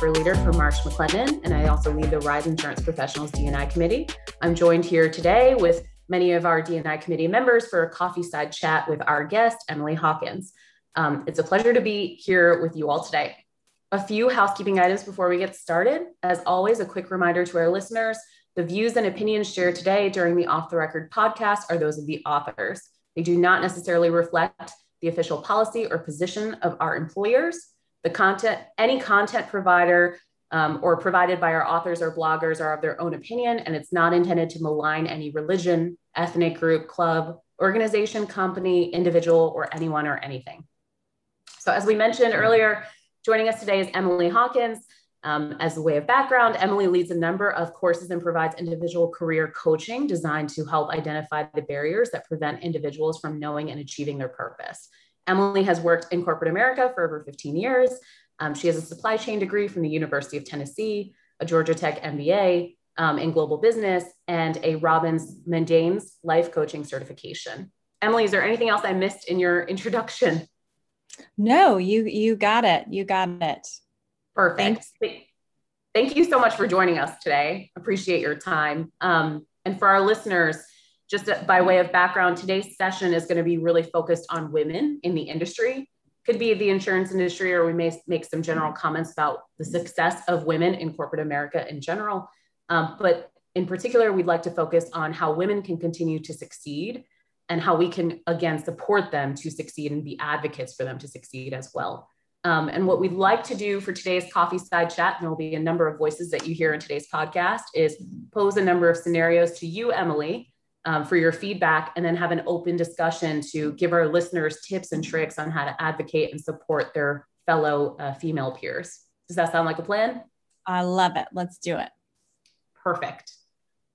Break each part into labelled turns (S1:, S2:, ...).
S1: Cyber Leader for Marsh McLennan, and I also lead the Rise Insurance Professionals D&I Committee. I'm joined here today with many of our D&I Committee members for a coffee side chat with our guest, Emily Hawkins. Um, it's a pleasure to be here with you all today. A few housekeeping items before we get started. As always, a quick reminder to our listeners, the views and opinions shared today during the Off the Record podcast are those of the authors. They do not necessarily reflect the official policy or position of our employers. The content, any content provider um, or provided by our authors or bloggers are of their own opinion, and it's not intended to malign any religion, ethnic group, club, organization, company, individual, or anyone or anything. So, as we mentioned earlier, joining us today is Emily Hawkins. Um, as a way of background, Emily leads a number of courses and provides individual career coaching designed to help identify the barriers that prevent individuals from knowing and achieving their purpose. Emily has worked in corporate America for over 15 years. Um, she has a supply chain degree from the University of Tennessee, a Georgia Tech MBA um, in global business, and a Robbins Madanes life coaching certification. Emily, is there anything else I missed in your introduction?
S2: No, you you got it. You got it.
S1: Perfect. Thanks. Thank you so much for joining us today. Appreciate your time. Um, and for our listeners, just by way of background, today's session is going to be really focused on women in the industry. Could be the insurance industry, or we may make some general comments about the success of women in corporate America in general. Um, but in particular, we'd like to focus on how women can continue to succeed and how we can, again, support them to succeed and be advocates for them to succeed as well. Um, and what we'd like to do for today's coffee side chat, and there'll be a number of voices that you hear in today's podcast, is pose a number of scenarios to you, Emily, um, for your feedback, and then have an open discussion to give our listeners tips and tricks on how to advocate and support their fellow uh, female peers. Does that sound like a plan?
S2: I love it. Let's do it.
S1: Perfect.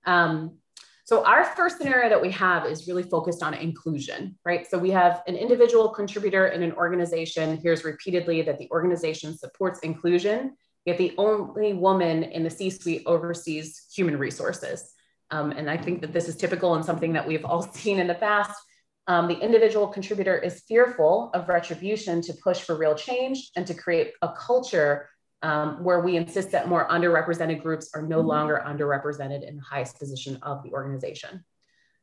S1: Um, so our first scenario that we have is really focused on inclusion, right? So we have an individual contributor in an organization hears repeatedly that the organization supports inclusion, yet the only woman in the C-suite oversees human resources. Um, and I think that this is typical and something that we've all seen in the past. Um, the individual contributor is fearful of retribution to push for real change and to create a culture um, where we insist that more underrepresented groups are no mm-hmm. longer underrepresented in the highest position of the organization.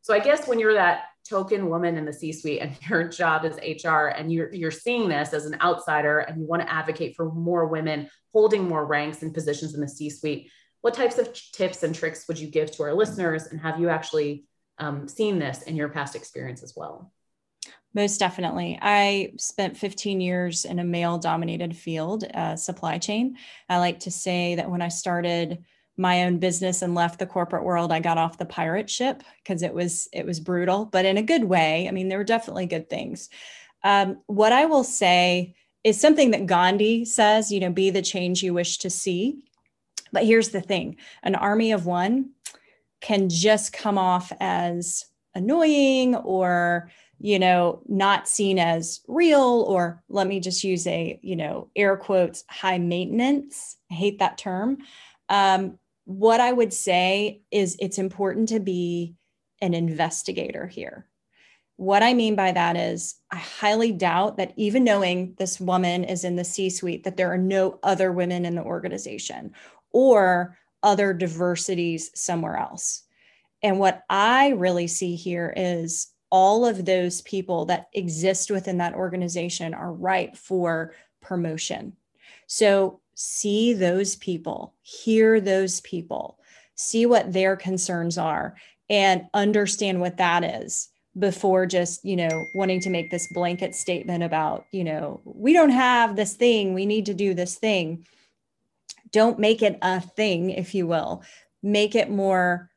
S1: So I guess when you're that token woman in the C-suite and your job is HR and you're, you're seeing this as an outsider and you want to advocate for more women holding more ranks and positions in the C-suite, what types of tips and tricks would you give to our listeners? And have you actually um, seen this in your past experience as well?
S2: Most definitely. I spent 15 years in a male dominated field, uh, supply chain. I like to say that when I started my own business and left the corporate world, I got off the pirate ship because it was it was brutal, but in a good way. I mean, there were definitely good things. Um, what I will say is something that Gandhi says, you know, be the change you wish to see. But here's the thing. An army of one can just come off as annoying or you know not seen as real or let me just use a you know air quotes high maintenance. I hate that term. Um, what i would say is it's important to be an investigator here. What i mean by that is i highly doubt that even knowing this woman is in the c suite that there are no other women in the organization or other diversities somewhere else and what i really see here is all of those people that exist within that organization are ripe for promotion. So see those people, hear those people, see what their concerns are, and understand what that is before just you know wanting to make this blanket statement about you know we don't have this thing we need to do this thing don't make it a thing if you will. Make it more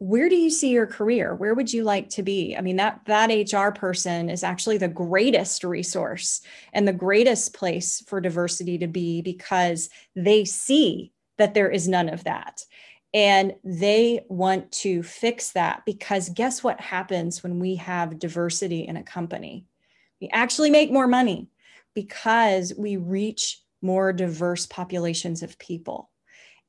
S2: where do you see your career? Where would you like to be? I mean that that hr person is actually the greatest resource and the greatest place for diversity to be because they see that there is none of that. And they want to fix that because guess what happens when we have diversity in a company? We actually make more money because we reach more diverse populations of people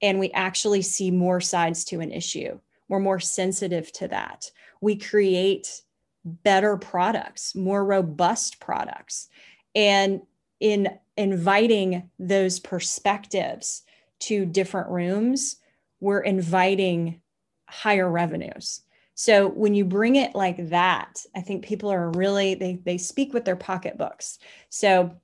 S2: and we actually see more sides to an issue we're more sensitive to that. We create better products, more robust products. And in inviting those perspectives to different rooms, we're inviting higher revenues. So when you bring it like that, I think people are really they they speak with their pocketbooks. So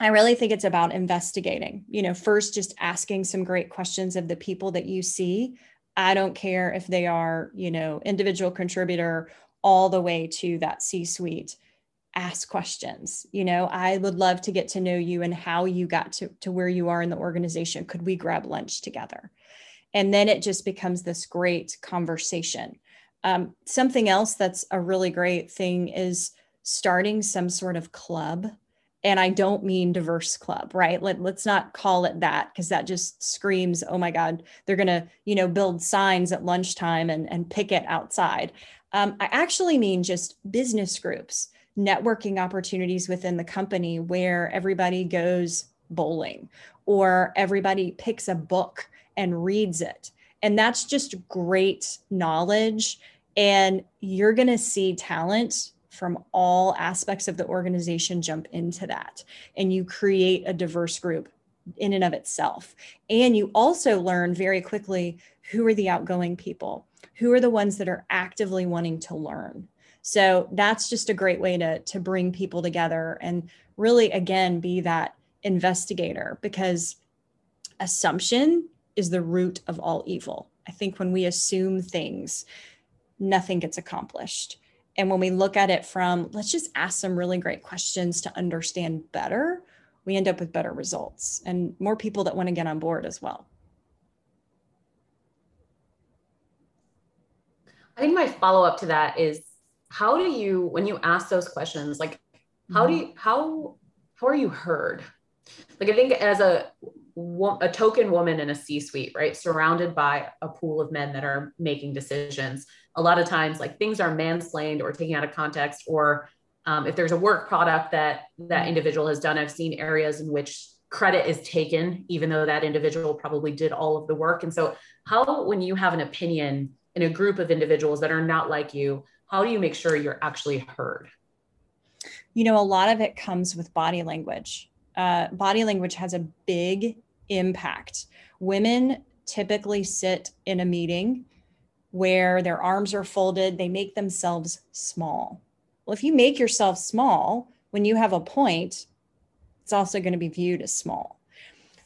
S2: I really think it's about investigating. You know, first just asking some great questions of the people that you see. I don't care if they are, you know, individual contributor all the way to that C suite. Ask questions. You know, I would love to get to know you and how you got to, to where you are in the organization. Could we grab lunch together? And then it just becomes this great conversation. Um, something else that's a really great thing is starting some sort of club and I don't mean diverse club, right? Let, let's not call it that because that just screams, oh my God, they're going to, you know, build signs at lunchtime and, and picket outside. Um, I actually mean just business groups, networking opportunities within the company where everybody goes bowling or everybody picks a book and reads it. And that's just great knowledge. And you're going to see talent from all aspects of the organization jump into that. And you create a diverse group in and of itself. And you also learn very quickly who are the outgoing people who are the ones that are actively wanting to learn. So that's just a great way to to bring people together and really again be that investigator because assumption is the root of all evil. I think when we assume things nothing gets accomplished and when we look at it from, let's just ask some really great questions to understand better, we end up with better results and more people that want to get on board as well.
S1: I think my follow up to that is how do you, when you ask those questions, like how do mm-hmm. you, how, how are you heard? Like I think as a a token woman in a C suite, right? Surrounded by a pool of men that are making decisions. A lot of times, like things are mansplained or taken out of context, or um, if there's a work product that that individual has done, I've seen areas in which credit is taken, even though that individual probably did all of the work. And so, how, when you have an opinion in a group of individuals that are not like you, how do you make sure you're actually heard?
S2: You know, a lot of it comes with body language. Uh, body language has a big impact. Women typically sit in a meeting where their arms are folded, they make themselves small. Well, if you make yourself small, when you have a point, it's also going to be viewed as small.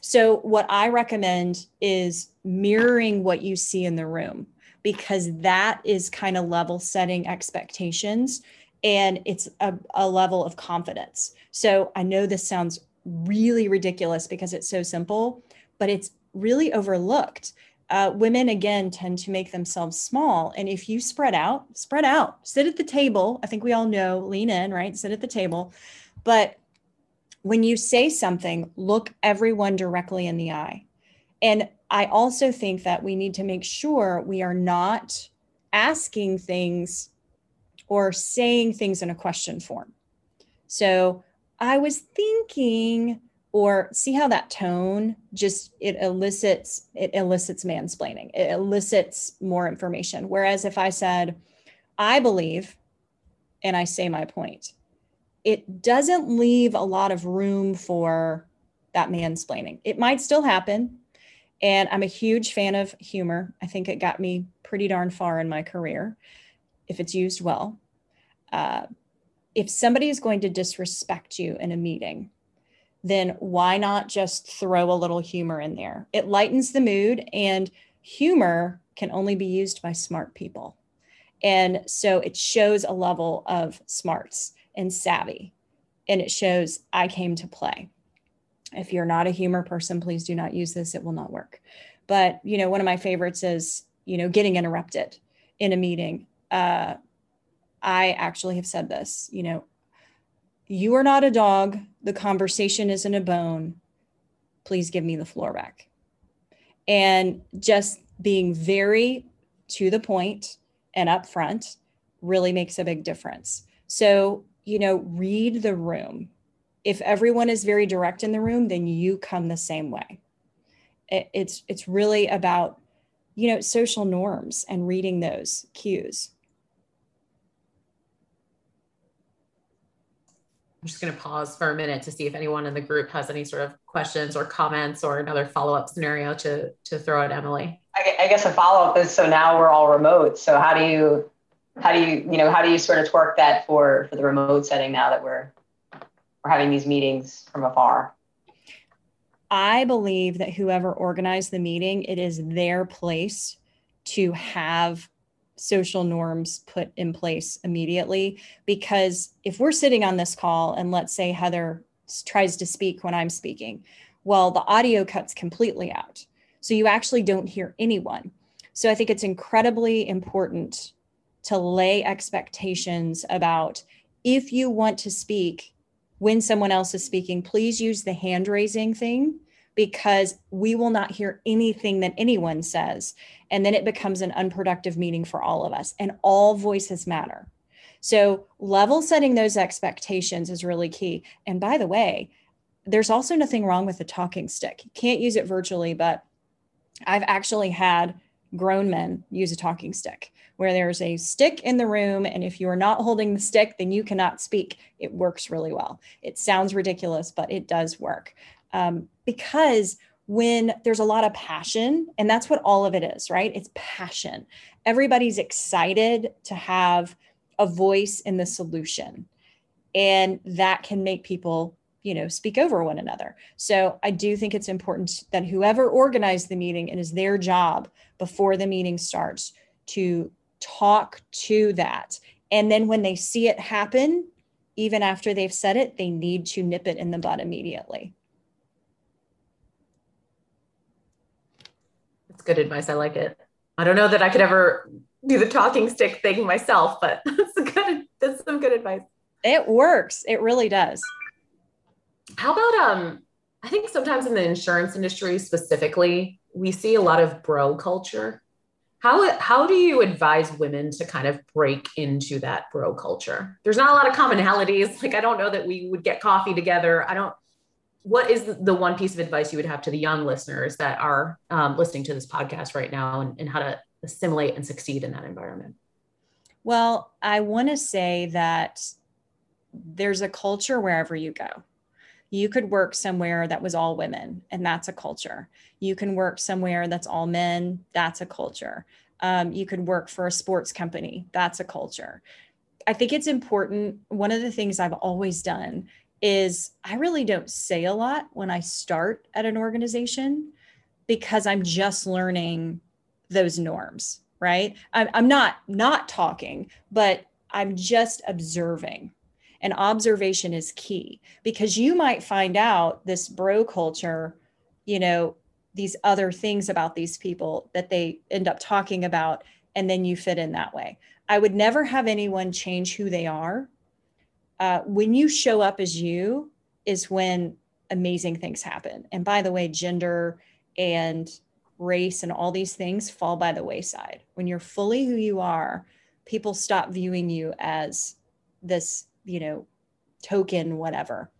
S2: So, what I recommend is mirroring what you see in the room because that is kind of level setting expectations and it's a, a level of confidence. So, I know this sounds really ridiculous because it's so simple, but it's really overlooked. Uh, women again tend to make themselves small. And if you spread out, spread out, sit at the table. I think we all know, lean in, right? Sit at the table. But when you say something, look everyone directly in the eye. And I also think that we need to make sure we are not asking things or saying things in a question form. So I was thinking, or see how that tone just it elicits it elicits mansplaining. It elicits more information. Whereas if I said, I believe, and I say my point, it doesn't leave a lot of room for that mansplaining. It might still happen. And I'm a huge fan of humor. I think it got me pretty darn far in my career if it's used well. Uh, if somebody is going to disrespect you in a meeting, then why not just throw a little humor in there? It lightens the mood, and humor can only be used by smart people. And so it shows a level of smarts and savvy, and it shows I came to play. If you're not a humor person, please do not use this, it will not work. But, you know, one of my favorites is, you know, getting interrupted in a meeting. Uh, I actually have said this, you know, you are not a dog. The conversation isn't a bone. Please give me the floor back. And just being very to the point and upfront really makes a big difference. So, you know, read the room. If everyone is very direct in the room, then you come the same way. It's it's really about, you know, social norms and reading those cues.
S1: I'm just going to pause for a minute to see if anyone in the group has any sort of questions or comments or another follow up scenario to, to throw at Emily.
S3: I, I guess a follow up is so now we're all remote. So how do you, how do you, you know, how do you sort of twerk that for, for the remote setting now that we're, we're having these meetings from afar?
S2: I believe that whoever organized the meeting, it is their place to have social norms put in place immediately. Because if we're sitting on this call and let's say Heather tries to speak when I'm speaking, well, the audio cuts completely out. So you actually don't hear anyone. So I think it's incredibly important to lay expectations about if you want to speak when someone else is speaking, please use the hand raising thing because we will not hear anything that anyone says. And then it becomes an unproductive meeting for all of us, and all voices matter. So, level setting those expectations is really key. And by the way, there's also nothing wrong with a talking stick. You can't use it virtually, but I've actually had grown men use a talking stick where there's a stick in the room. And if you are not holding the stick, then you cannot speak. It works really well. It sounds ridiculous, but it does work um, because when there's a lot of passion, and that's what all of it is, right? It's passion. Everybody's excited to have a voice in the solution. And that can make people, you know, speak over one another. So I do think it's important that whoever organized the meeting, it is their job before the meeting starts to talk to that. And then when they see it happen, even after they've said it, they need to nip it in the bud immediately.
S1: That's good advice. I like it. I don't know that I could ever do the talking stick thing myself, but that's good. That's some good advice.
S2: It works. It really does.
S1: How about um? I think sometimes in the insurance industry specifically, we see a lot of bro culture. How how do you advise women to kind of break into that bro culture? There's not a lot of commonalities. Like I don't know that we would get coffee together. I don't what is the one piece of advice you would have to the young listeners that are um, listening to this podcast right now and, and how to assimilate and succeed in that environment?
S2: Well, I want to say that there's a culture wherever you go. You could work somewhere that was all women, and that's a culture. You can work somewhere that's all men, that's a culture. Um, you could work for a sports company, that's a culture. I think it's important. One of the things I've always done is I really don't say a lot when I start at an organization because I'm just learning those norms, right? I'm, I'm not not talking, but I'm just observing. And observation is key because you might find out this bro culture, you know, these other things about these people that they end up talking about, and then you fit in that way. I would never have anyone change who they are uh, when you show up as you is when amazing things happen. And by the way, gender and race and all these things fall by the wayside. When you're fully who you are, people stop viewing you as this, you know, token, whatever.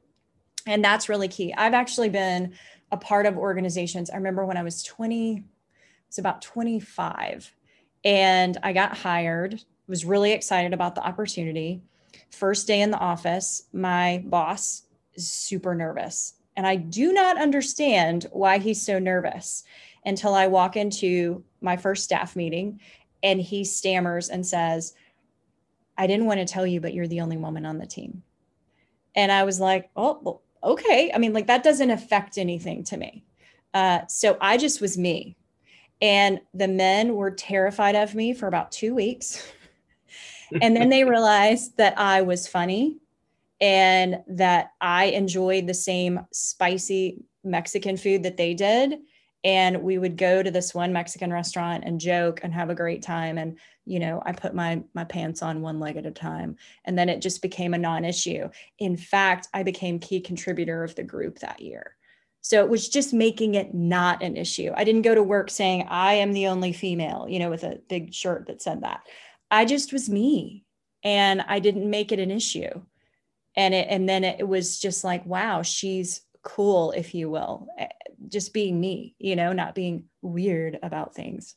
S2: And that's really key. I've actually been a part of organizations. I remember when I was 20, it's about 25, and I got hired, was really excited about the opportunity first day in the office, my boss is super nervous. And I do not understand why he's so nervous until I walk into my first staff meeting and he stammers and says, I didn't want to tell you, but you're the only woman on the team. And I was like, oh, well, okay. I mean, like that doesn't affect anything to me. Uh, so I just was me. And the men were terrified of me for about two weeks. and then they realized that I was funny and that I enjoyed the same spicy Mexican food that they did. And we would go to this one Mexican restaurant and joke and have a great time. And, you know, I put my my pants on one leg at a time. And then it just became a non-issue. In fact, I became key contributor of the group that year. So it was just making it not an issue. I didn't go to work saying I am the only female, you know, with a big shirt that said that. I just was me and I didn't make it an issue. And it, and then it was just like, wow, she's cool, if you will, eh, just being me, you know, not being weird about things.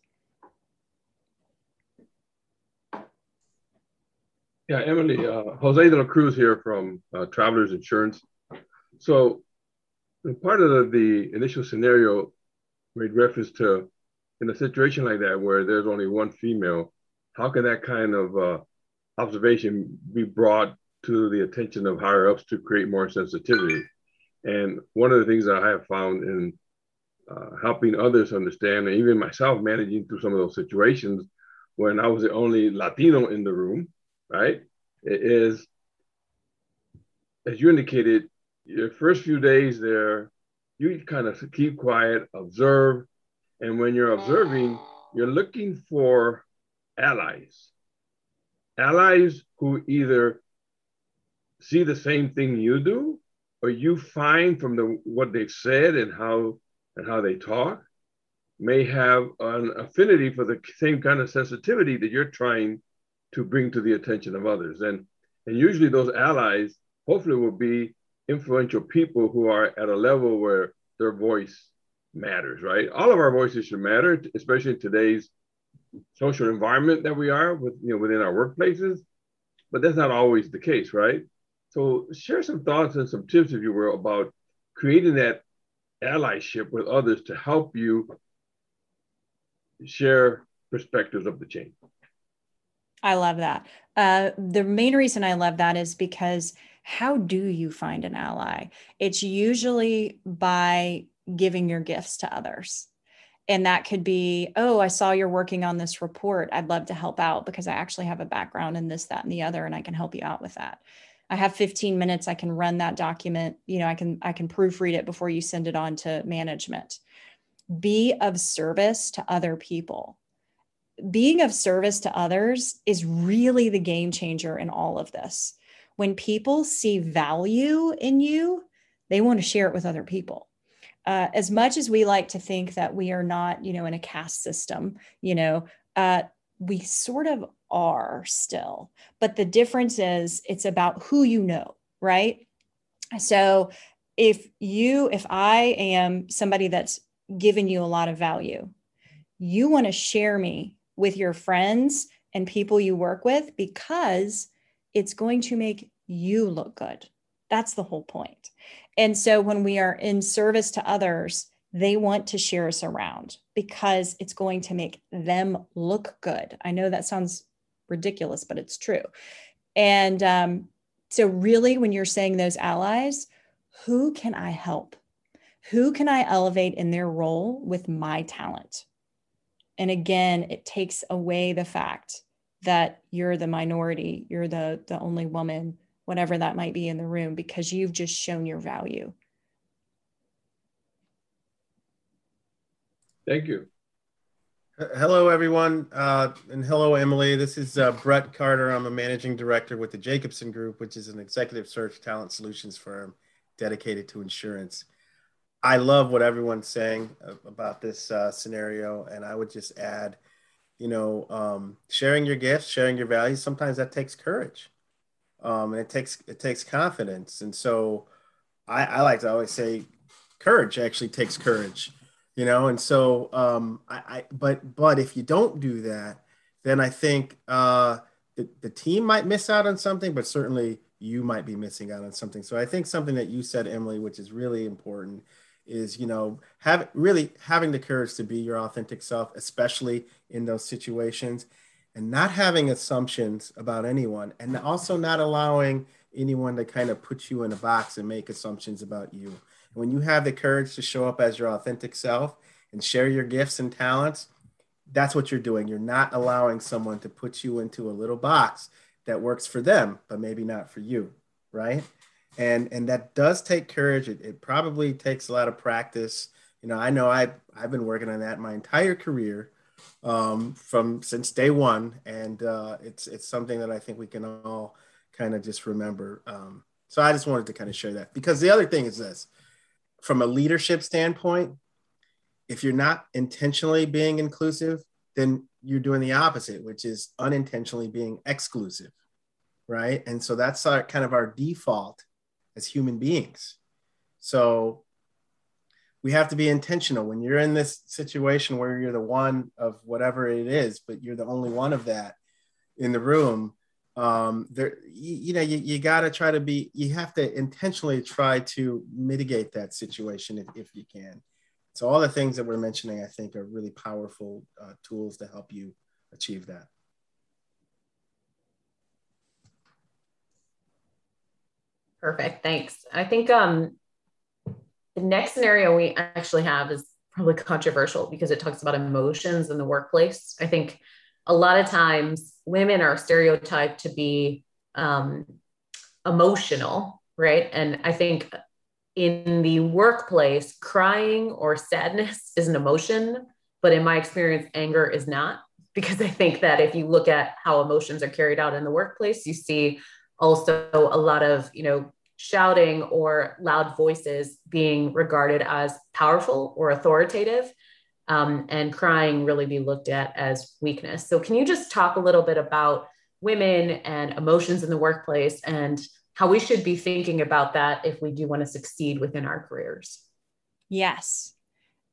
S4: Yeah, Emily, uh, Jose de la Cruz here from uh, Travelers Insurance. So, part of the, the, initial scenario made reference to in a situation like that where there's only one female, how can that kind of uh, observation be brought to the attention of higher ups to create more sensitivity? And one of the things that I have found in uh, helping others understand, and even myself managing through some of those situations when I was the only Latino in the room, right? Is, as you indicated, your first few days there, you kind of keep quiet, observe. And when you're observing, you're looking for allies, allies who either see the same thing you do, or you find from the what they've said and how and how they talk may have an affinity for the same kind of sensitivity that you're trying to bring to the attention of others. And, and usually those allies hopefully will be influential people who are at a level where their voice matters, right? All of our voices should matter, especially in today's social environment that we are with, you know, within our workplaces. But that's not always the case, right? So share some thoughts and some tips, if you will, about creating that allyship with others to help you share perspectives of the chain.
S2: I love that. Uh, the main reason I love that is because how do you find an ally? It's usually by giving your gifts to others. And that could be, oh, I saw you're working on this report. I'd love to help out because I actually have a background in this, that, and the other, and I can help you out with that. I have 15 minutes. I can run that document. You know, I can I can proofread it before you send it on to management. Be of service to other people. Being of service to others is really the game changer in all of this. When people see value in you, they want to share it with other people. Uh, as much as we like to think that we are not, you know, in a caste system, you know, uh, we sort of are still. But the difference is it's about who you know, right? So if you, if I am somebody that's given you a lot of value, you want to share me with your friends and people you work with because it's going to make you look good. That's the whole point. And so when we are in service to others, they want to share us around because it's going to make them look good. I know that sounds ridiculous, but it's true. And um, so, really, when you're saying those allies, who can I help? Who can I elevate in their role with my talent? And again, it takes away the fact that you're the minority, you're the, the only woman, whatever that might be in the room, because you've just shown your value.
S4: Thank you.
S5: Hello, everyone, uh, and hello, Emily. This is uh, Brett Carter. I'm a managing director with the Jacobson Group, which is an executive search talent solutions firm dedicated to insurance. I love what everyone's saying about this uh, scenario, and I would just add, you know, um, sharing your gifts, sharing your values. Sometimes that takes courage, um, and it takes it takes confidence. And so, I, I like to always say, courage actually takes courage you know? And so um I, I but but if you don't do that then i think uh the, the team might miss out on something but certainly you might be missing out on something. So i think something that you said emily which is really important is you know have really having the courage to be your authentic self especially in those situations and not having assumptions about anyone and also not allowing anyone to kind of put you in a box and make assumptions about you when you have the courage to show up as your authentic self and share your gifts and talents, that's what you're doing. You're not allowing someone to put you into a little box that works for them, but maybe not for you, right? And and that does take courage. It, it probably takes a lot of practice. You know, I know I I've been working on that my entire career, um, from since day one, and uh, it's it's something that I think we can all kind of just remember. Um, so I just wanted to kind of share that because the other thing is this: from a leadership standpoint, if you're not intentionally being inclusive, then you're doing the opposite, which is unintentionally being exclusive, right? And so that's our, kind of our default as human beings. So we have to be intentional when you're in this situation where you're the one of whatever it is, but you're the only one of that in the room. Um, there, you, you know, you, you got to try to be, you have to intentionally try to mitigate that situation if, if you can. So all the things that we're mentioning, I think, are really powerful uh, tools to help you achieve that.
S1: Perfect. Thanks. I think um, the next scenario we actually have is probably controversial because it talks about emotions in the workplace. I think a lot of times women are stereotyped to be um, emotional, right? And I think in the workplace, crying or sadness is an emotion, but in my experience, anger is not. Because I think that if you look at how emotions are carried out in the workplace, you see also a lot of, you know, shouting or loud voices being regarded as powerful or authoritative um, and crying really be looked at as weakness. So, can you just talk a little bit about women and emotions in the workplace and how we should be thinking about that if we do want to succeed within our careers?
S2: Yes.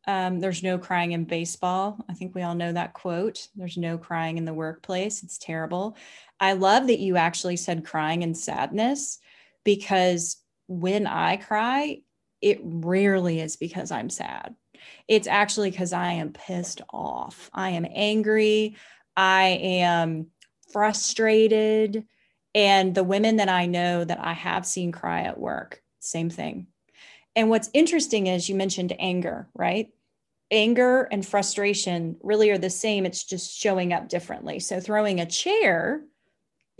S2: Um, there's no crying in baseball. I think we all know that quote. There's no crying in the workplace. It's terrible. I love that you actually said crying and sadness because when I cry, it rarely is because I'm sad. It's actually because I am pissed off. I am angry. I am frustrated. And the women that I know that I have seen cry at work, same thing. And what's interesting is you mentioned anger, right? Anger and frustration really are the same. It's just showing up differently. So throwing a chair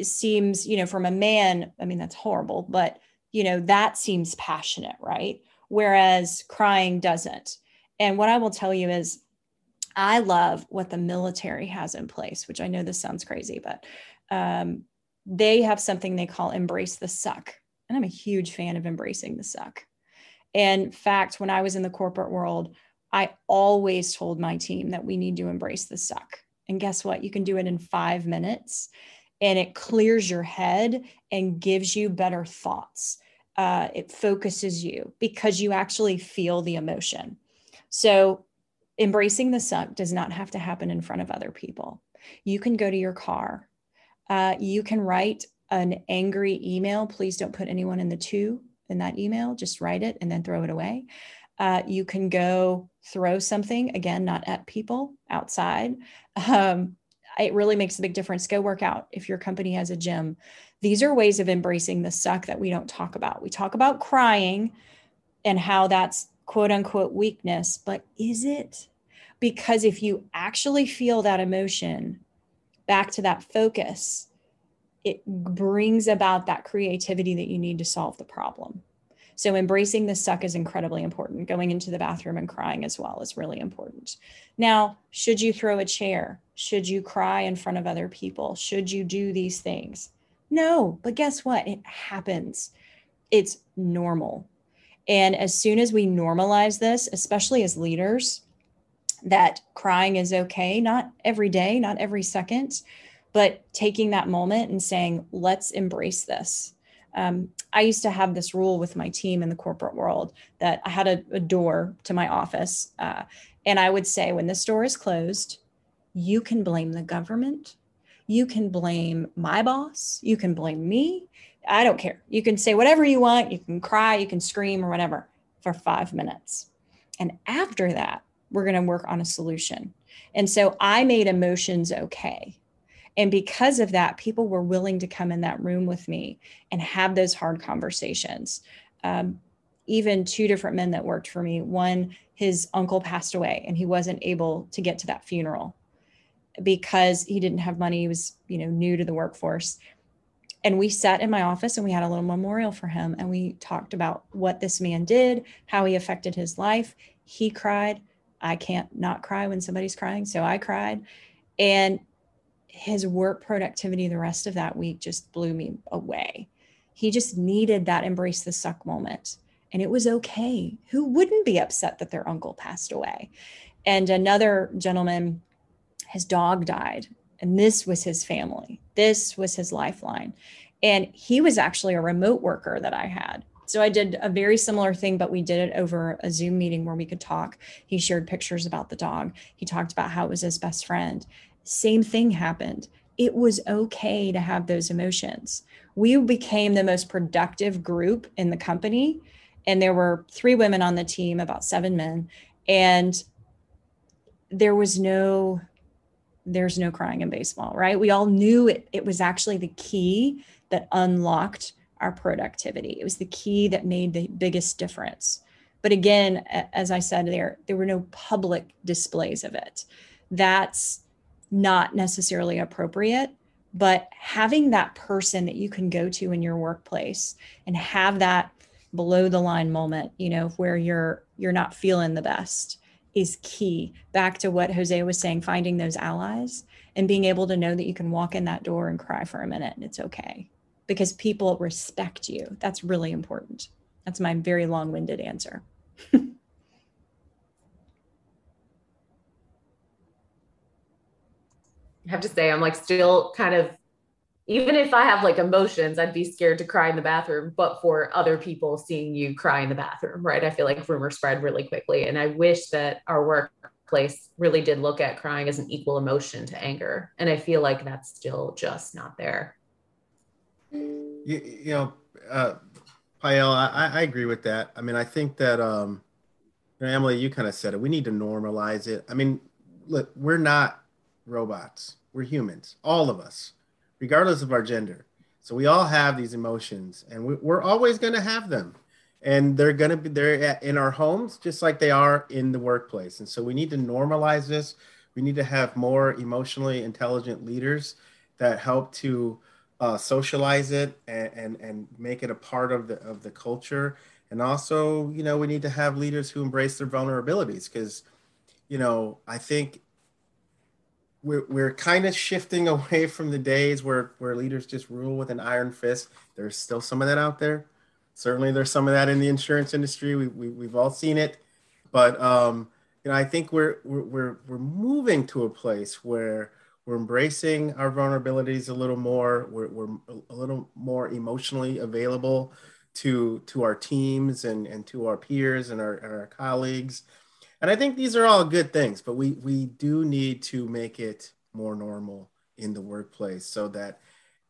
S2: seems, you know, from a man, I mean, that's horrible, but, you know, that seems passionate, right? Whereas crying doesn't. And what I will tell you is, I love what the military has in place, which I know this sounds crazy, but um, they have something they call embrace the suck. And I'm a huge fan of embracing the suck. In fact, when I was in the corporate world, I always told my team that we need to embrace the suck. And guess what? You can do it in five minutes and it clears your head and gives you better thoughts. Uh, it focuses you because you actually feel the emotion. So, embracing the suck does not have to happen in front of other people. You can go to your car. Uh, you can write an angry email. Please don't put anyone in the to in that email. Just write it and then throw it away. Uh, you can go throw something, again, not at people outside. Um, it really makes a big difference. Go work out if your company has a gym. These are ways of embracing the suck that we don't talk about. We talk about crying and how that's quote unquote weakness, but is it? Because if you actually feel that emotion back to that focus, it brings about that creativity that you need to solve the problem. So embracing the suck is incredibly important. Going into the bathroom and crying as well is really important. Now, should you throw a chair? Should you cry in front of other people? Should you do these things? No, but guess what? It happens. It's normal. And as soon as we normalize this, especially as leaders, that crying is okay, not every day, not every second, but taking that moment and saying, let's embrace this. Um, I used to have this rule with my team in the corporate world that I had a, a door to my office. Uh, and I would say, when this door is closed, you can blame the government. You can blame my boss. You can blame me. I don't care. You can say whatever you want. You can cry, you can scream, or whatever for five minutes. And after that, we're going to work on a solution. And so I made emotions okay. And because of that, people were willing to come in that room with me and have those hard conversations. Um, even two different men that worked for me. One, his uncle passed away and he wasn't able to get to that funeral because he didn't have money. He was, you know, new to the workforce. And we sat in my office and we had a little memorial for him and we talked about what this man did, how he affected his life. He cried. I can't not cry when somebody's crying. So I cried. And his work productivity the rest of that week just blew me away. He just needed that embrace the suck moment. And it was okay. Who wouldn't be upset that their uncle passed away? And another gentleman, his dog died. And this was his family. This was his lifeline. And he was actually a remote worker that I had. So I did a very similar thing, but we did it over a Zoom meeting where we could talk. He shared pictures about the dog. He talked about how it was his best friend. Same thing happened. it was okay to have those emotions. We became the most productive group in the company. And there were three women on the team, about seven men. And there was no there's no crying in baseball, right? We all knew it, it was actually the key that unlocked our productivity. It was the key that made the biggest difference. But again, as I said there, there were no public displays of it. That's not necessarily appropriate but having that person that you can go to in your workplace and have that below the line moment you know where you're you're not feeling the best is key. Back to what jose was saying finding those allies and being able to know that you can walk in that door and cry for a minute and it's okay. Because people respect you. That's really important. That's my very long-winded answer.
S1: I have to say, I'm like still kind of, even if I have like emotions, I'd be scared to cry in the bathroom, but for other people seeing you cry in the bathroom, right? I feel like rumor spread really quickly. And I wish that our workplace really did look at crying as an equal emotion to anger. And I feel like that's still just not there.
S5: You, you know, uh, Pael, I, I agree with that. I mean, I think that, um, Emily, you kind of said it. We need to normalize it. I mean, look, we're not robots. We're humans, all of us, regardless of our gender. So we all have these emotions, and we, are always going to have them, and they're going to be there in our homes just like they are in the workplace. And so we need to normalize this. We need to have more emotionally intelligent leaders that help to uh, socialize it and, and and make it a part of the of the culture. And also, you know, we need to have leaders who embrace their vulnerabilities because, you know, I think we're, we're kind of shifting away from the days where, where leaders just rule with an iron fist. There's still some of that out there. Certainly, there's some of that in the insurance industry. We, we, we've all seen it. But, um, you know, I think we're, we're, we're moving to a place where we're embracing our vulnerabilities a little more. We're, we're a little more emotionally available to, to our teams and, and to our peers and our, and our colleagues. And I think these are all good things, but we we do need to make it more normal in the workplace so that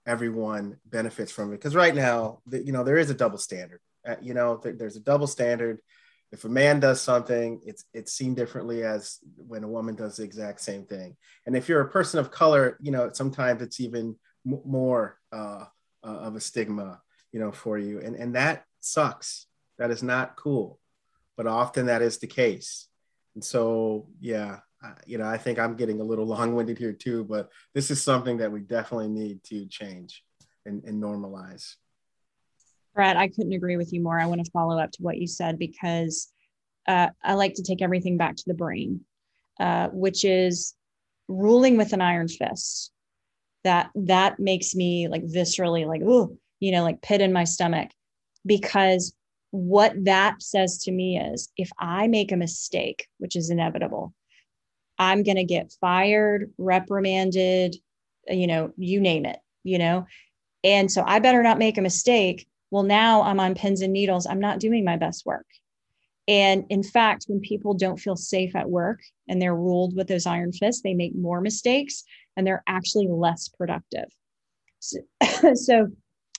S5: everyone benefits from it. Because right now, the, you know, there is a double standard. Uh, you know, th- there's a double standard. If a man does something, it's it's seen differently as when a woman does the exact same thing. And if you're a person of color, you know, sometimes it's even m- more uh, uh, of a stigma, you know, for you. And and that sucks. That is not cool. But often that is the case. And so, yeah, you know, I think I'm getting a little long-winded here too, but this is something that we definitely need to change and, and normalize.
S2: Brett, I couldn't agree with you more. I want to follow up to what you said because uh, I like to take everything back to the brain, uh, which is ruling with an iron fist. That that makes me like viscerally like oh, you know, like pit in my stomach because what that says to me is if I make a mistake, which is inevitable, I'm going to get fired, reprimanded, you know, you name it, you know. And so I better not make a mistake. Well, now I'm on pins and needles. I'm not doing my best work. And in fact, when people don't feel safe at work and they're ruled with those iron fists, they make more mistakes and they're actually less productive. So, so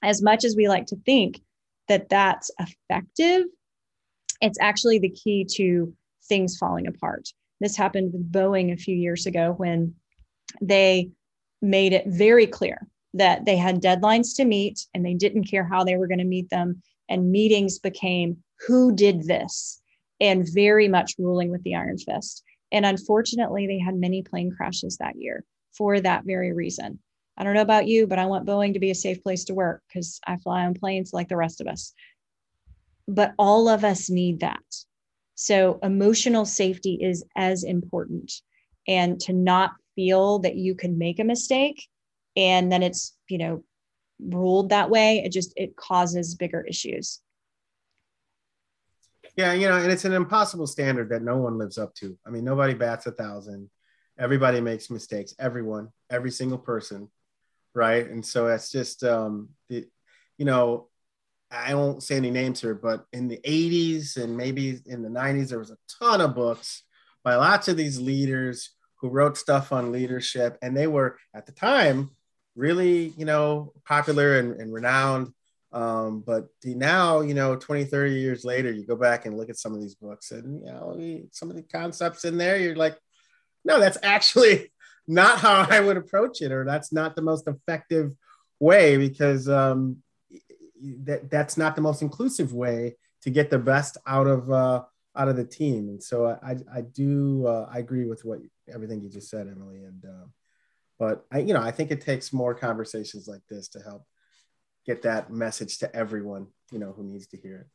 S2: as much as we like to think that that's effective, it's actually the key to things falling apart. This happened with Boeing a few years ago when they made it very clear that they had deadlines to meet and they didn't care how they were going to meet them. And meetings became who did this and very much ruling with the iron fist. And unfortunately, they had many plane crashes that year for that very reason. I don't know about you, but I want Boeing to be a safe place to work because I fly on planes like the rest of us. But all of us need that. So emotional safety is as important. And to not feel that you can make a mistake and then it's, you know, ruled that way, it just it causes bigger issues.
S5: Yeah, you know, and it's an impossible standard that no one lives up to. I mean, nobody bats a thousand. Everybody makes mistakes. Everyone, every single person right? And so that's just, um, the, you know, I won't say any names here, but in the 80s and maybe in the 90s, there was a ton of books by lots of these leaders who wrote stuff on leadership, and they were at the time really, you know, popular and, and renowned. Um, but now, you know, 20, 30 years later, you go back and look at some of these books and, you know, some of the concepts in there, you're like, no, that's actually not how I would approach it, or that's not the most effective way because um, that, that's not the most inclusive way to get the best out of uh, out of the team. And so I, I do uh, I agree with what everything you just said, Emily. And uh, but I you know I think it takes more conversations like this to help get that message to everyone you know who needs to hear
S1: it.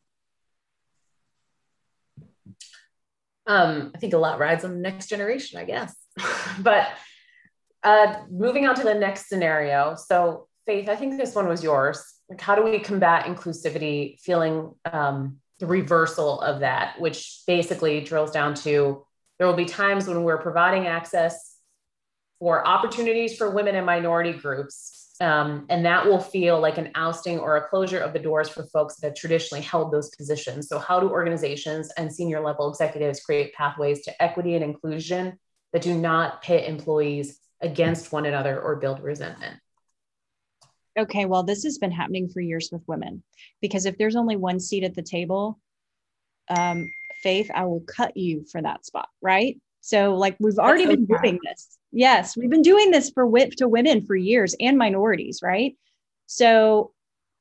S1: Um, I think a lot rides on the next generation, I guess. but uh, moving on to the next scenario. So, Faith, I think this one was yours like how do we combat inclusivity feeling um, the reversal of that which basically drills down to there will be times when we're providing access for opportunities for women and minority groups um, and that will feel like an ousting or a closure of the doors for folks that have traditionally held those positions so how do organizations and senior level executives create pathways to equity and inclusion that do not pit employees against one another or build resentment
S2: okay, well, this has been happening for years with women because if there's only one seat at the table, um, Faith, I will cut you for that spot, right? So, like, we've already That's been doing this. Yes, we've been doing this for WIP to women for years and minorities, right? So,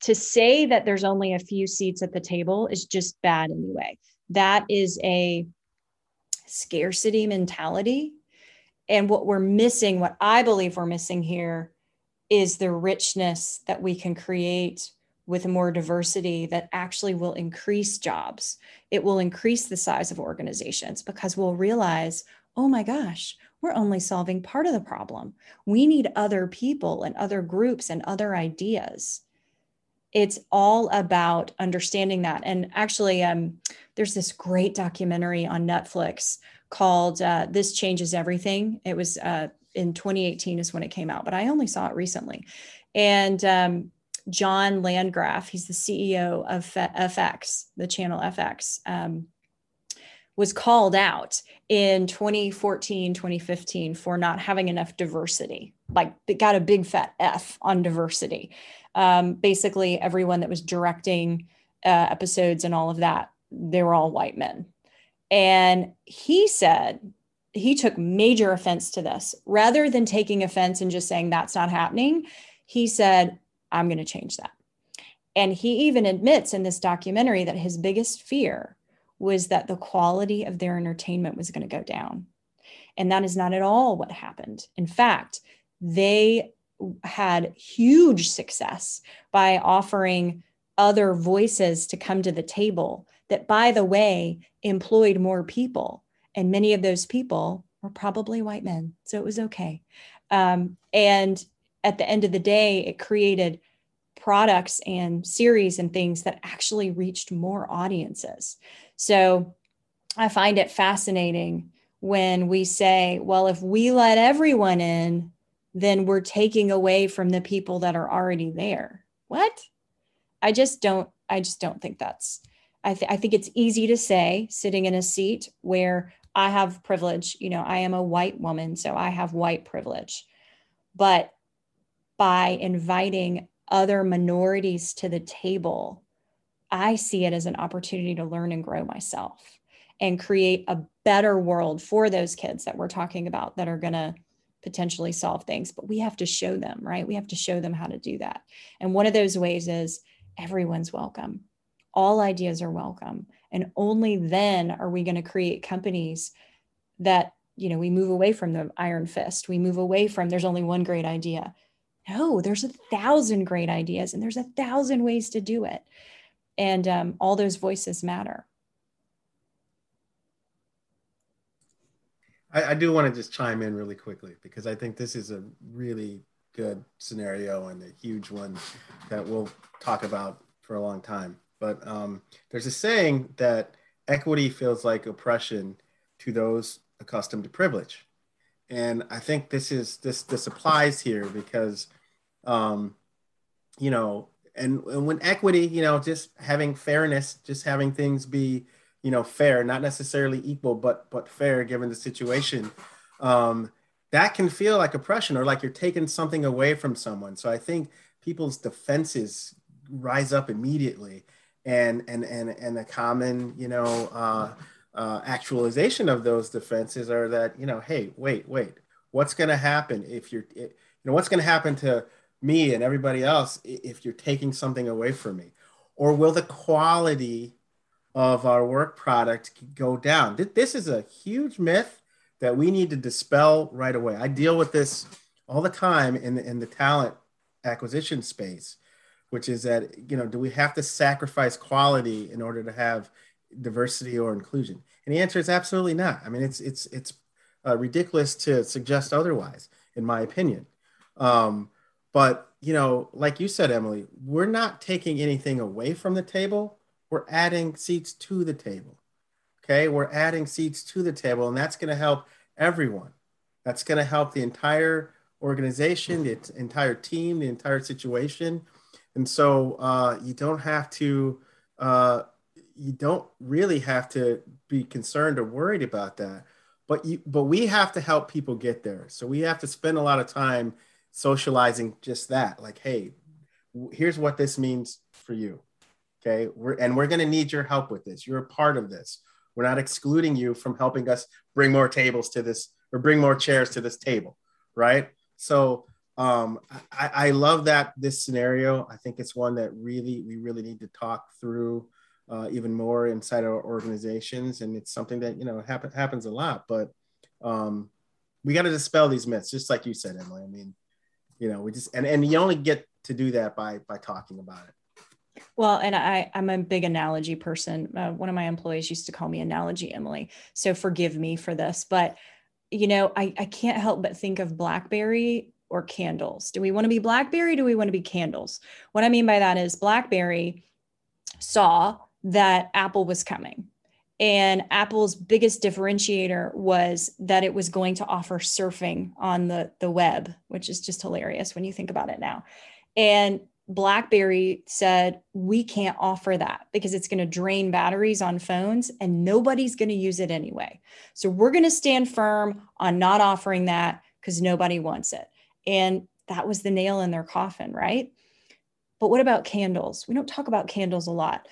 S2: to say that there's only a few seats at the table is just bad anyway. That is a scarcity mentality. And what we're missing, what I believe we're missing here, is the richness that we can create with more diversity that actually will increase jobs. It will increase the size of organizations because we'll realize, oh my gosh, we're only solving part of the problem. We need other people and other groups and other ideas. It's all about understanding that. And actually, um, there's this great documentary on Netflix called uh, This Changes Everything. It was uh, in 2018 is when it came out, but I only saw it recently. And um, John Landgraf, he's the CEO of FX, the channel FX, um, was called out in 2014, 2015 for not having enough diversity. Like, got a big fat F on diversity. Um, basically, everyone that was directing uh, episodes and all of that, they were all white men. And he said he took major offense to this. Rather than taking offense and just saying that's not happening, he said, I'm going to change that. And he even admits in this documentary that his biggest fear was that the quality of their entertainment was going to go down. And that is not at all what happened. In fact, they had huge success by offering other voices to come to the table that, by the way, employed more people and many of those people were probably white men. So it was okay. Um, and at the end of the day, it created products and series and things that actually reached more audiences. So I find it fascinating when we say, well, if we let everyone in, then we're taking away from the people that are already there. What? I just don't, I just don't think that's, I, th- I think it's easy to say sitting in a seat where I have privilege. You know, I am a white woman, so I have white privilege. But by inviting other minorities to the table, I see it as an opportunity to learn and grow myself and create a better world for those kids that we're talking about that are going to potentially solve things. But we have to show them, right? We have to show them how to do that. And one of those ways is everyone's welcome. All ideas are welcome. And only then are we going to create companies that, you know, we move away from the iron fist. We move away from there's only one great idea. No, there's a thousand great ideas and there's a thousand ways to do it. And um, all those voices matter.
S5: I, I do want to just chime in really quickly because I think this is a really good scenario and a huge one that we'll talk about for a long time. But um, there's a saying that equity feels like oppression to those accustomed to privilege, and I think this is this this applies here because, um, you know, and, and when equity, you know, just having fairness, just having things be, you know, fair, not necessarily equal, but but fair given the situation. Um, that can feel like oppression or like you're taking something away from someone. So I think people's defenses rise up immediately and and and and a common you know uh, uh, actualization of those defenses are that you know hey wait wait what's going to happen if you're you know what's going to happen to me and everybody else if you're taking something away from me? Or will the quality of our work product go down? This is a huge myth that we need to dispel right away. I deal with this all the time in the, in the talent acquisition space which is that you know do we have to sacrifice quality in order to have diversity or inclusion? And the answer is absolutely not. I mean it's it's it's uh, ridiculous to suggest otherwise in my opinion. Um, but you know like you said emily we're not taking anything away from the table. We're adding seats to the table okay? We're adding seats to the table and that's going to help everyone. That's going to help the entire organization the entire team the entire situation and so uh, you don't have to, uh, you don't really have to be concerned or worried about that. But you, but we have to help people get there. So we have to spend a lot of time socializing just that. Like, hey, here's what this means for you. Okay, we're and we're going to need your help with this. You're a part of this. We're not excluding you from helping us bring more tables to this or bring more chairs to this table, right? So um, I, I, love that this scenario. I think it's one that really we really need to talk through uh, even more inside our organizations, and it's something that you know happen, happens a lot. But um, we got to dispel these myths, just like you said, Emily. I mean, you know, we just and and you only get to do that by by talking about it.
S2: Well, and I, I'm a big analogy person. Uh, one of my employees used to call me Analogy Emily. So forgive me for this. But, you know, I, I can't help but think of Blackberry or candles? Do we want to be Blackberry? Do we want to be candles? What I mean by that is Blackberry saw that Apple was coming. And Apple's biggest differentiator was that it was going to offer surfing on the, the web, which is just hilarious when you think about it now. And BlackBerry said, we can't offer that because it's going to drain batteries on phones and nobody's going to use it anyway. So we're going to stand firm on not offering that because nobody wants it. And that was the nail in their coffin, right? But what about candles? We don't talk about candles a lot.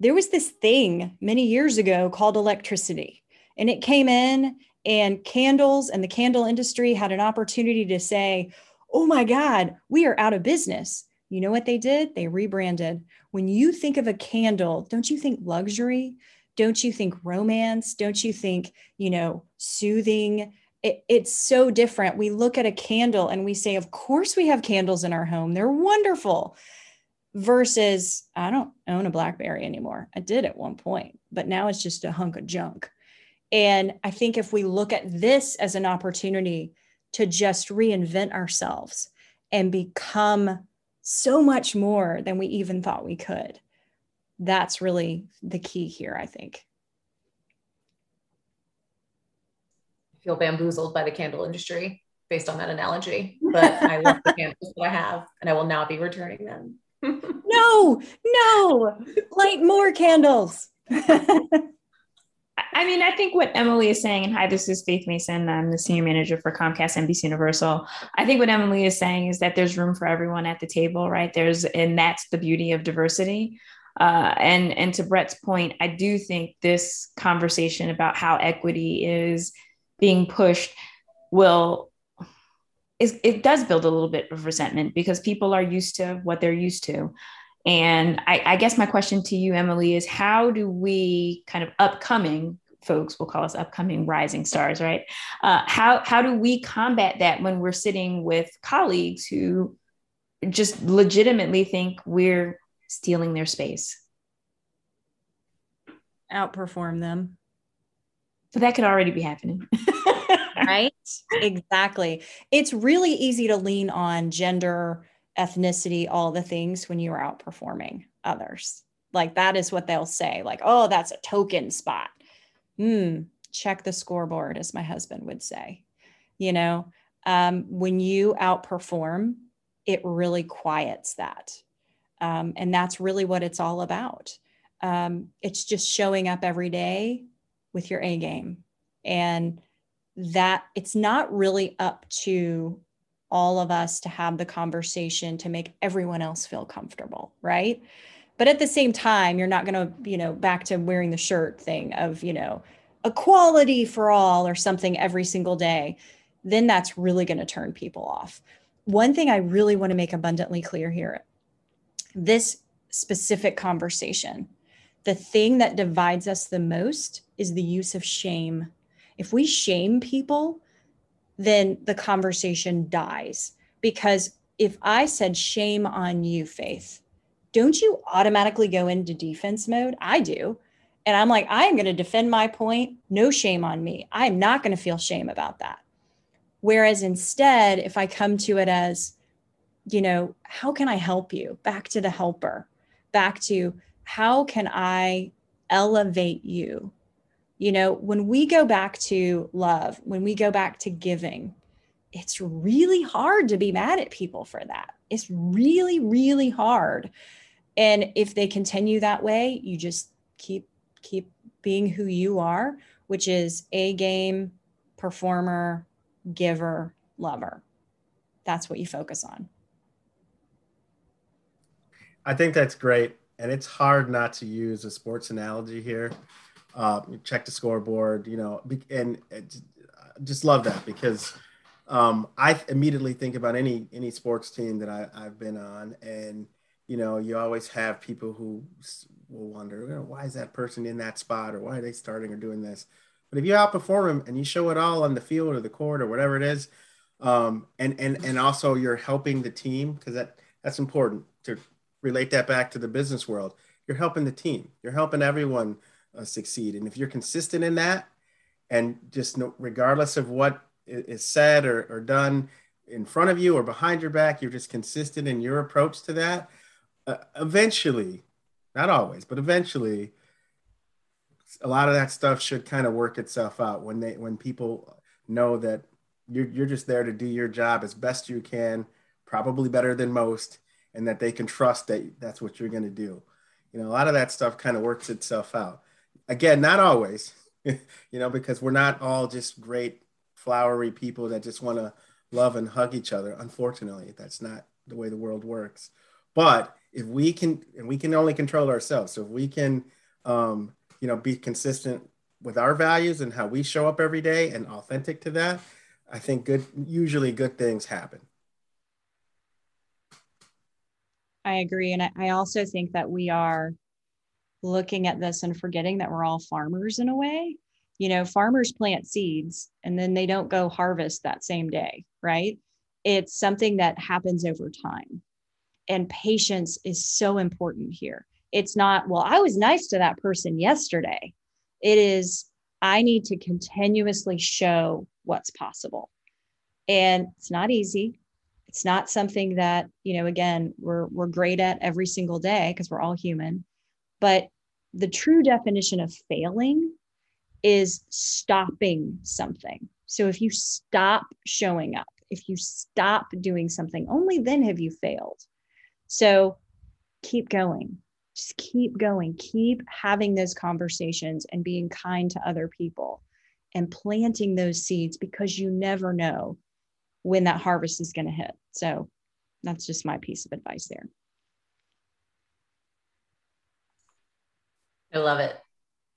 S2: There was this thing many years ago called electricity, and it came in, and candles and the candle industry had an opportunity to say, Oh my God, we are out of business. You know what they did? They rebranded. When you think of a candle, don't you think luxury? Don't you think romance? Don't you think, you know, soothing? It, it's so different. We look at a candle and we say, Of course, we have candles in our home. They're wonderful. Versus, I don't own a Blackberry anymore. I did at one point, but now it's just a hunk of junk. And I think if we look at this as an opportunity to just reinvent ourselves and become so much more than we even thought we could, that's really the key here, I think.
S1: Feel bamboozled by the candle industry based on that analogy, but I love the candles that I have and I will not be returning them.
S2: no, no, light more candles.
S6: I mean, I think what Emily is saying, and hi, this is Faith Mason. I'm the senior manager for Comcast NBC Universal. I think what Emily is saying is that there's room for everyone at the table, right? There's, and that's the beauty of diversity. Uh, and and to Brett's point, I do think this conversation about how equity is being pushed will is it does build a little bit of resentment because people are used to what they're used to. And I, I guess my question to you emily is how do we kind of upcoming folks will call us upcoming rising stars right? Uh, how how do we combat that when we're sitting with colleagues who just legitimately think we're stealing their space?
S2: Outperform them
S6: so that could already be happening.
S2: right? Exactly. It's really easy to lean on gender, ethnicity, all the things when you are outperforming others. Like that is what they'll say, like, oh, that's a token spot. Hmm, check the scoreboard, as my husband would say. You know, um, when you outperform, it really quiets that. Um, and that's really what it's all about. Um, it's just showing up every day with your A game. And that it's not really up to all of us to have the conversation to make everyone else feel comfortable, right? But at the same time, you're not going to, you know, back to wearing the shirt thing of, you know, equality for all or something every single day, then that's really going to turn people off. One thing I really want to make abundantly clear here this specific conversation, the thing that divides us the most is the use of shame. If we shame people, then the conversation dies. Because if I said shame on you, Faith, don't you automatically go into defense mode? I do. And I'm like, I'm going to defend my point. No shame on me. I'm not going to feel shame about that. Whereas instead, if I come to it as, you know, how can I help you? Back to the helper, back to how can I elevate you? You know, when we go back to love, when we go back to giving, it's really hard to be mad at people for that. It's really, really hard. And if they continue that way, you just keep keep being who you are, which is a game performer, giver, lover. That's what you focus on.
S5: I think that's great. And it's hard not to use a sports analogy here uh, check the scoreboard, you know, and just love that because um, I immediately think about any any sports team that I, I've been on, and you know, you always have people who will wonder, you know, why is that person in that spot, or why are they starting or doing this? But if you outperform them and you show it all on the field or the court or whatever it is, um, and and and also you're helping the team because that that's important to relate that back to the business world. You're helping the team. You're helping everyone uh, succeed. And if you're consistent in that, and just no, regardless of what is said or, or done in front of you or behind your back, you're just consistent in your approach to that. Uh, eventually, not always, but eventually, a lot of that stuff should kind of work itself out when they when people know that you're you're just there to do your job as best you can, probably better than most, and that they can trust that that's what you're going to do. You know, a lot of that stuff kind of works itself out again, not always, you know, because we're not all just great flowery people that just want to love and hug each other. Unfortunately, that's not the way the world works. But if we can, and we can only control ourselves. So if we can, um, you know, be consistent with our values and how we show up every day and authentic to that, I think good, usually good things happen.
S2: I agree. And I, I also think that we are looking at this and forgetting that we're all farmers in a way. You know, farmers plant seeds and then they don't go harvest that same day, right? It's something that happens over time. And patience is so important here. It's not, well, I was nice to that person yesterday. It is, I need to continuously show what's possible. And it's not easy. It's not something that, you know, again, we're we're great at every single day because we're all human but the true definition of failing is stopping something. So if you stop showing up, if you stop doing something, only then have you failed. So keep going. Just keep going. Keep having those conversations and being kind to other people and planting those seeds because you never know when that harvest is going to hit. So that's just my piece of advice there.
S1: I love it.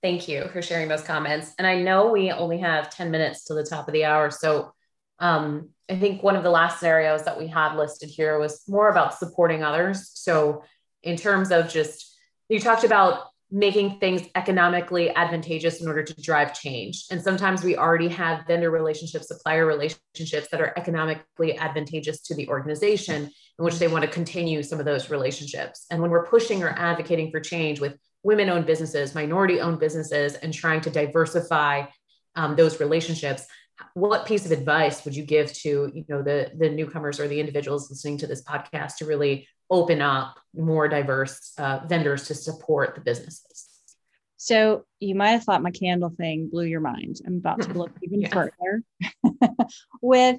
S1: Thank you for sharing those comments. And I know we only have 10 minutes to the top of the hour. So um, I think one of the last scenarios that we had listed here was more about supporting others. So, in terms of just, you talked about making things economically advantageous in order to drive change. And sometimes we already have vendor relationships, supplier relationships that are economically advantageous to the organization in which they want to continue some of those relationships. And when we're pushing or advocating for change with women owned businesses, minority owned businesses, and trying to diversify um, those relationships. What piece of advice would you give to you know the the newcomers or the individuals listening to this podcast to really open up more diverse uh, vendors to support the businesses?
S2: So you might have thought my candle thing blew your mind. I'm about to look even further with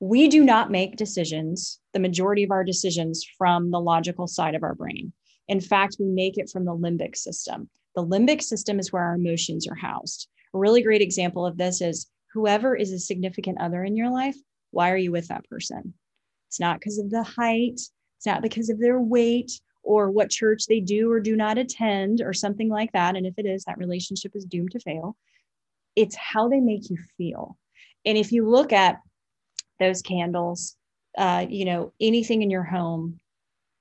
S2: we do not make decisions, the majority of our decisions from the logical side of our brain. In fact, we make it from the limbic system. The limbic system is where our emotions are housed. A really great example of this is whoever is a significant other in your life, why are you with that person? It's not because of the height, it's not because of their weight or what church they do or do not attend or something like that. And if it is, that relationship is doomed to fail. It's how they make you feel. And if you look at those candles, uh, you know, anything in your home,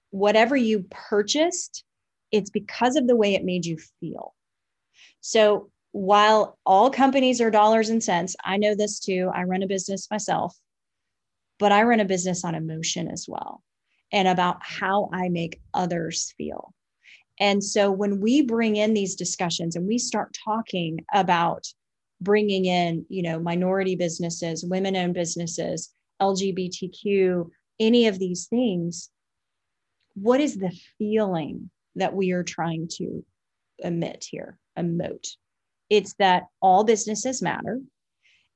S2: whatever you purchased, it's because of the way it made you feel. So while all companies are dollars and cents, I know this too. I run a business myself, but I run a business on emotion as well and about how I make others feel. And so when we bring in these discussions and we start talking about bringing in, you know, minority businesses, women owned businesses, LGBTQ, any of these things, what is the feeling that we are trying to emit here, emote? It's that all businesses matter.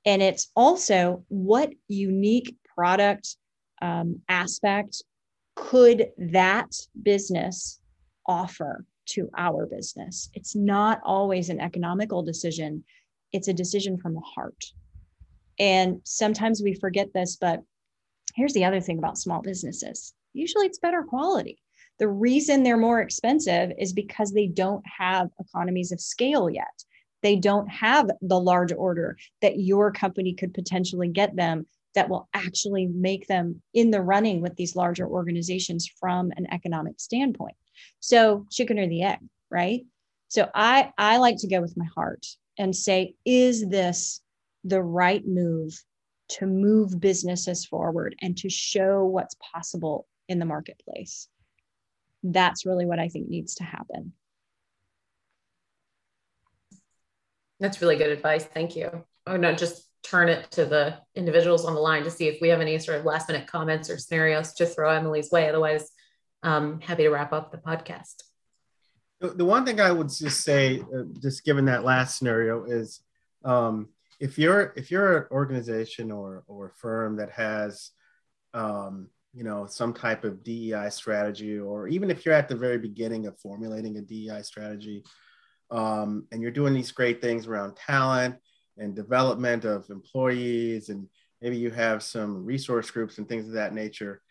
S2: And it's also what unique product um, aspect could that business offer to our business? It's not always an economical decision, it's a decision from the heart. And sometimes we forget this, but here's the other thing about small businesses usually it's better quality. The reason they're more expensive is because they don't have economies of scale yet. They don't have the large order that your company could potentially get them that will actually make them in the running with these larger organizations from an economic standpoint. So, chicken or the egg, right? So, I I like to go with my heart and say, is this the right move to move businesses forward and to show what's possible in the marketplace? That's really what I think needs to happen.
S1: That's really good advice. Thank you. Oh no, just turn it to the individuals on the line to see if we have any sort of last minute comments or scenarios to throw Emily's way. Otherwise, um, happy to wrap up the podcast.
S5: The one thing I would just say, uh, just given that last scenario, is um, if you're if you're an organization or or firm that has um, you know some type of DEI strategy, or even if you're at the very beginning of formulating a DEI strategy, um, and you're doing these great things around talent and development of employees, and maybe you have some resource groups and things of that nature.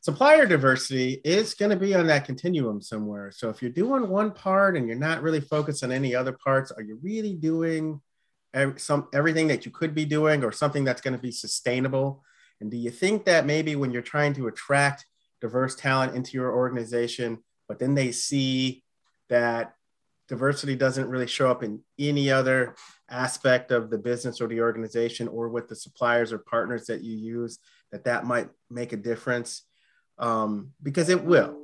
S5: Supplier diversity is going to be on that continuum somewhere. So if you're doing one part and you're not really focused on any other parts, are you really doing some everything that you could be doing or something that's going to be sustainable? And do you think that maybe when you're trying to attract diverse talent into your organization, but then they see that diversity doesn't really show up in any other aspect of the business or the organization or with the suppliers or partners that you use that that might make a difference um, because it will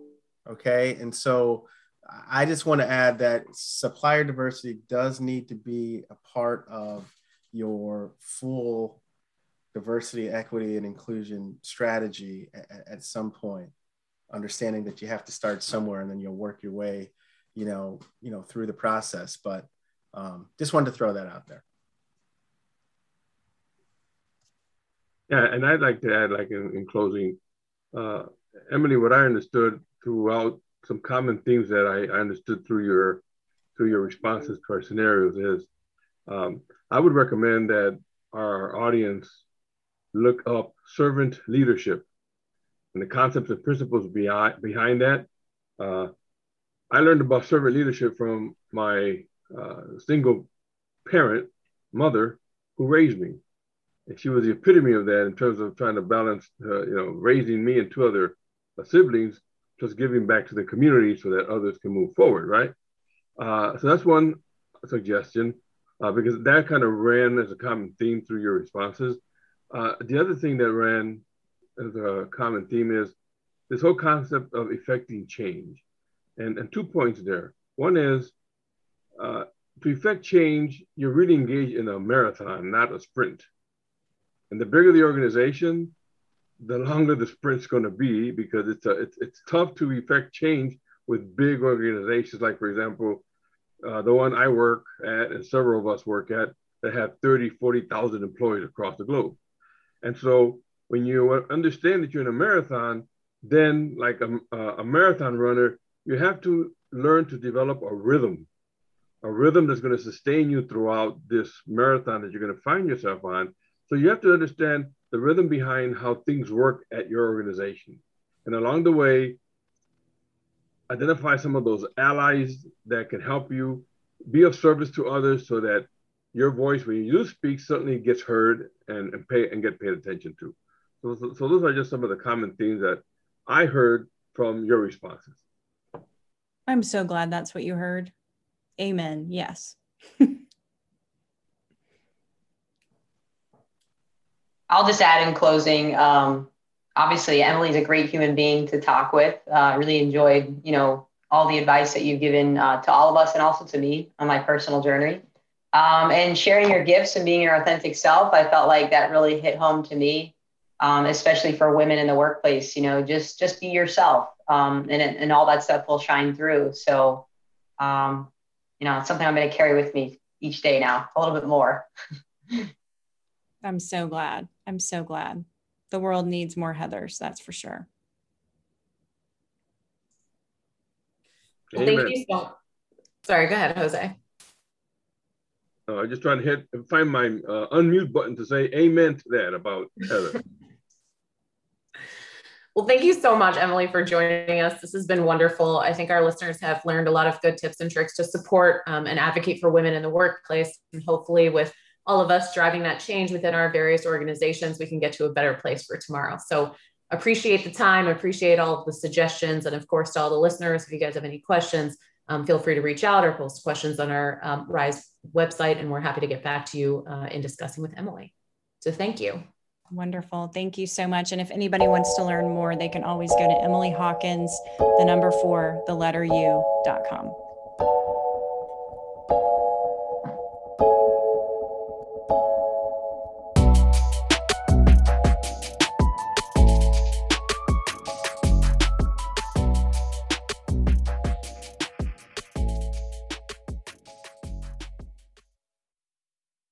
S5: okay and so i just want to add that supplier diversity does need to be a part of your full diversity equity and inclusion strategy at, at some point understanding that you have to start somewhere and then you'll work your way you know, you know, through the process. But um, just wanted to throw that out there.
S4: Yeah, and I'd like to add, like in, in closing, uh, Emily, what I understood throughout some common themes that I, I understood through your through your responses to our scenarios is, um, I would recommend that our audience look up servant leadership and the concepts and principles behind behind that. Uh, I learned about servant leadership from my single parent mother who raised me. And she was the epitome of that in terms of trying to balance, uh, you know, raising me and two other uh, siblings, just giving back to the community so that others can move forward, right? Uh, so that's one suggestion uh, because that kind of ran as a common theme through your responses. Uh, the other thing that ran as a common theme is this whole concept of effecting change and, and two points there. One is uh, to effect change, you're really engaged in a marathon, not a sprint. And the bigger the organization, the longer the sprint's going to be because it's, a, it's, it's tough to effect change with big organizations, like, for example, uh, the one I work at and several of us work at that have 30, 40,000 employees across the globe. And so when you understand that you're in a marathon, then like a, a marathon runner, you have to learn to develop a rhythm a rhythm that's going to sustain you throughout this marathon that you're going to find yourself on. So you have to understand the rhythm behind how things work at your organization. And along the way, identify some of those allies that can help you be of service to others so that your voice, when you speak, certainly gets heard and, and pay and get paid attention to. So, so, so those are just some of the common themes that I heard from your responses.
S2: I'm so glad that's what you heard. Amen. Yes.
S3: I'll just add in closing. Um, obviously, Emily's a great human being to talk with. Uh, really enjoyed, you know, all the advice that you've given uh, to all of us and also to me on my personal journey. Um, and sharing your gifts and being your authentic self, I felt like that really hit home to me, um, especially for women in the workplace. You know, just just be yourself, um, and and all that stuff will shine through. So, um, you know, it's something I'm going to carry with me each day now, a little bit more.
S2: I'm so glad. I'm so glad. The world needs more Heathers, that's for sure.
S1: Well, thank you so Sorry, go ahead, Jose.
S4: I'm just trying to hit find my uh, unmute button to say amen to that about Heather.
S1: well, thank you so much, Emily, for joining us. This has been wonderful. I think our listeners have learned a lot of good tips and tricks to support um, and advocate for women in the workplace. And hopefully, with all of us driving that change within our various organizations, we can get to a better place for tomorrow. So appreciate the time, appreciate all of the suggestions. And of course, to all the listeners, if you guys have any questions, um, feel free to reach out or post questions on our um, RISE website. And we're happy to get back to you uh, in discussing with Emily. So thank you.
S2: Wonderful. Thank you so much. And if anybody wants to learn more, they can always go to Emily Hawkins, the number four, the letter U.com.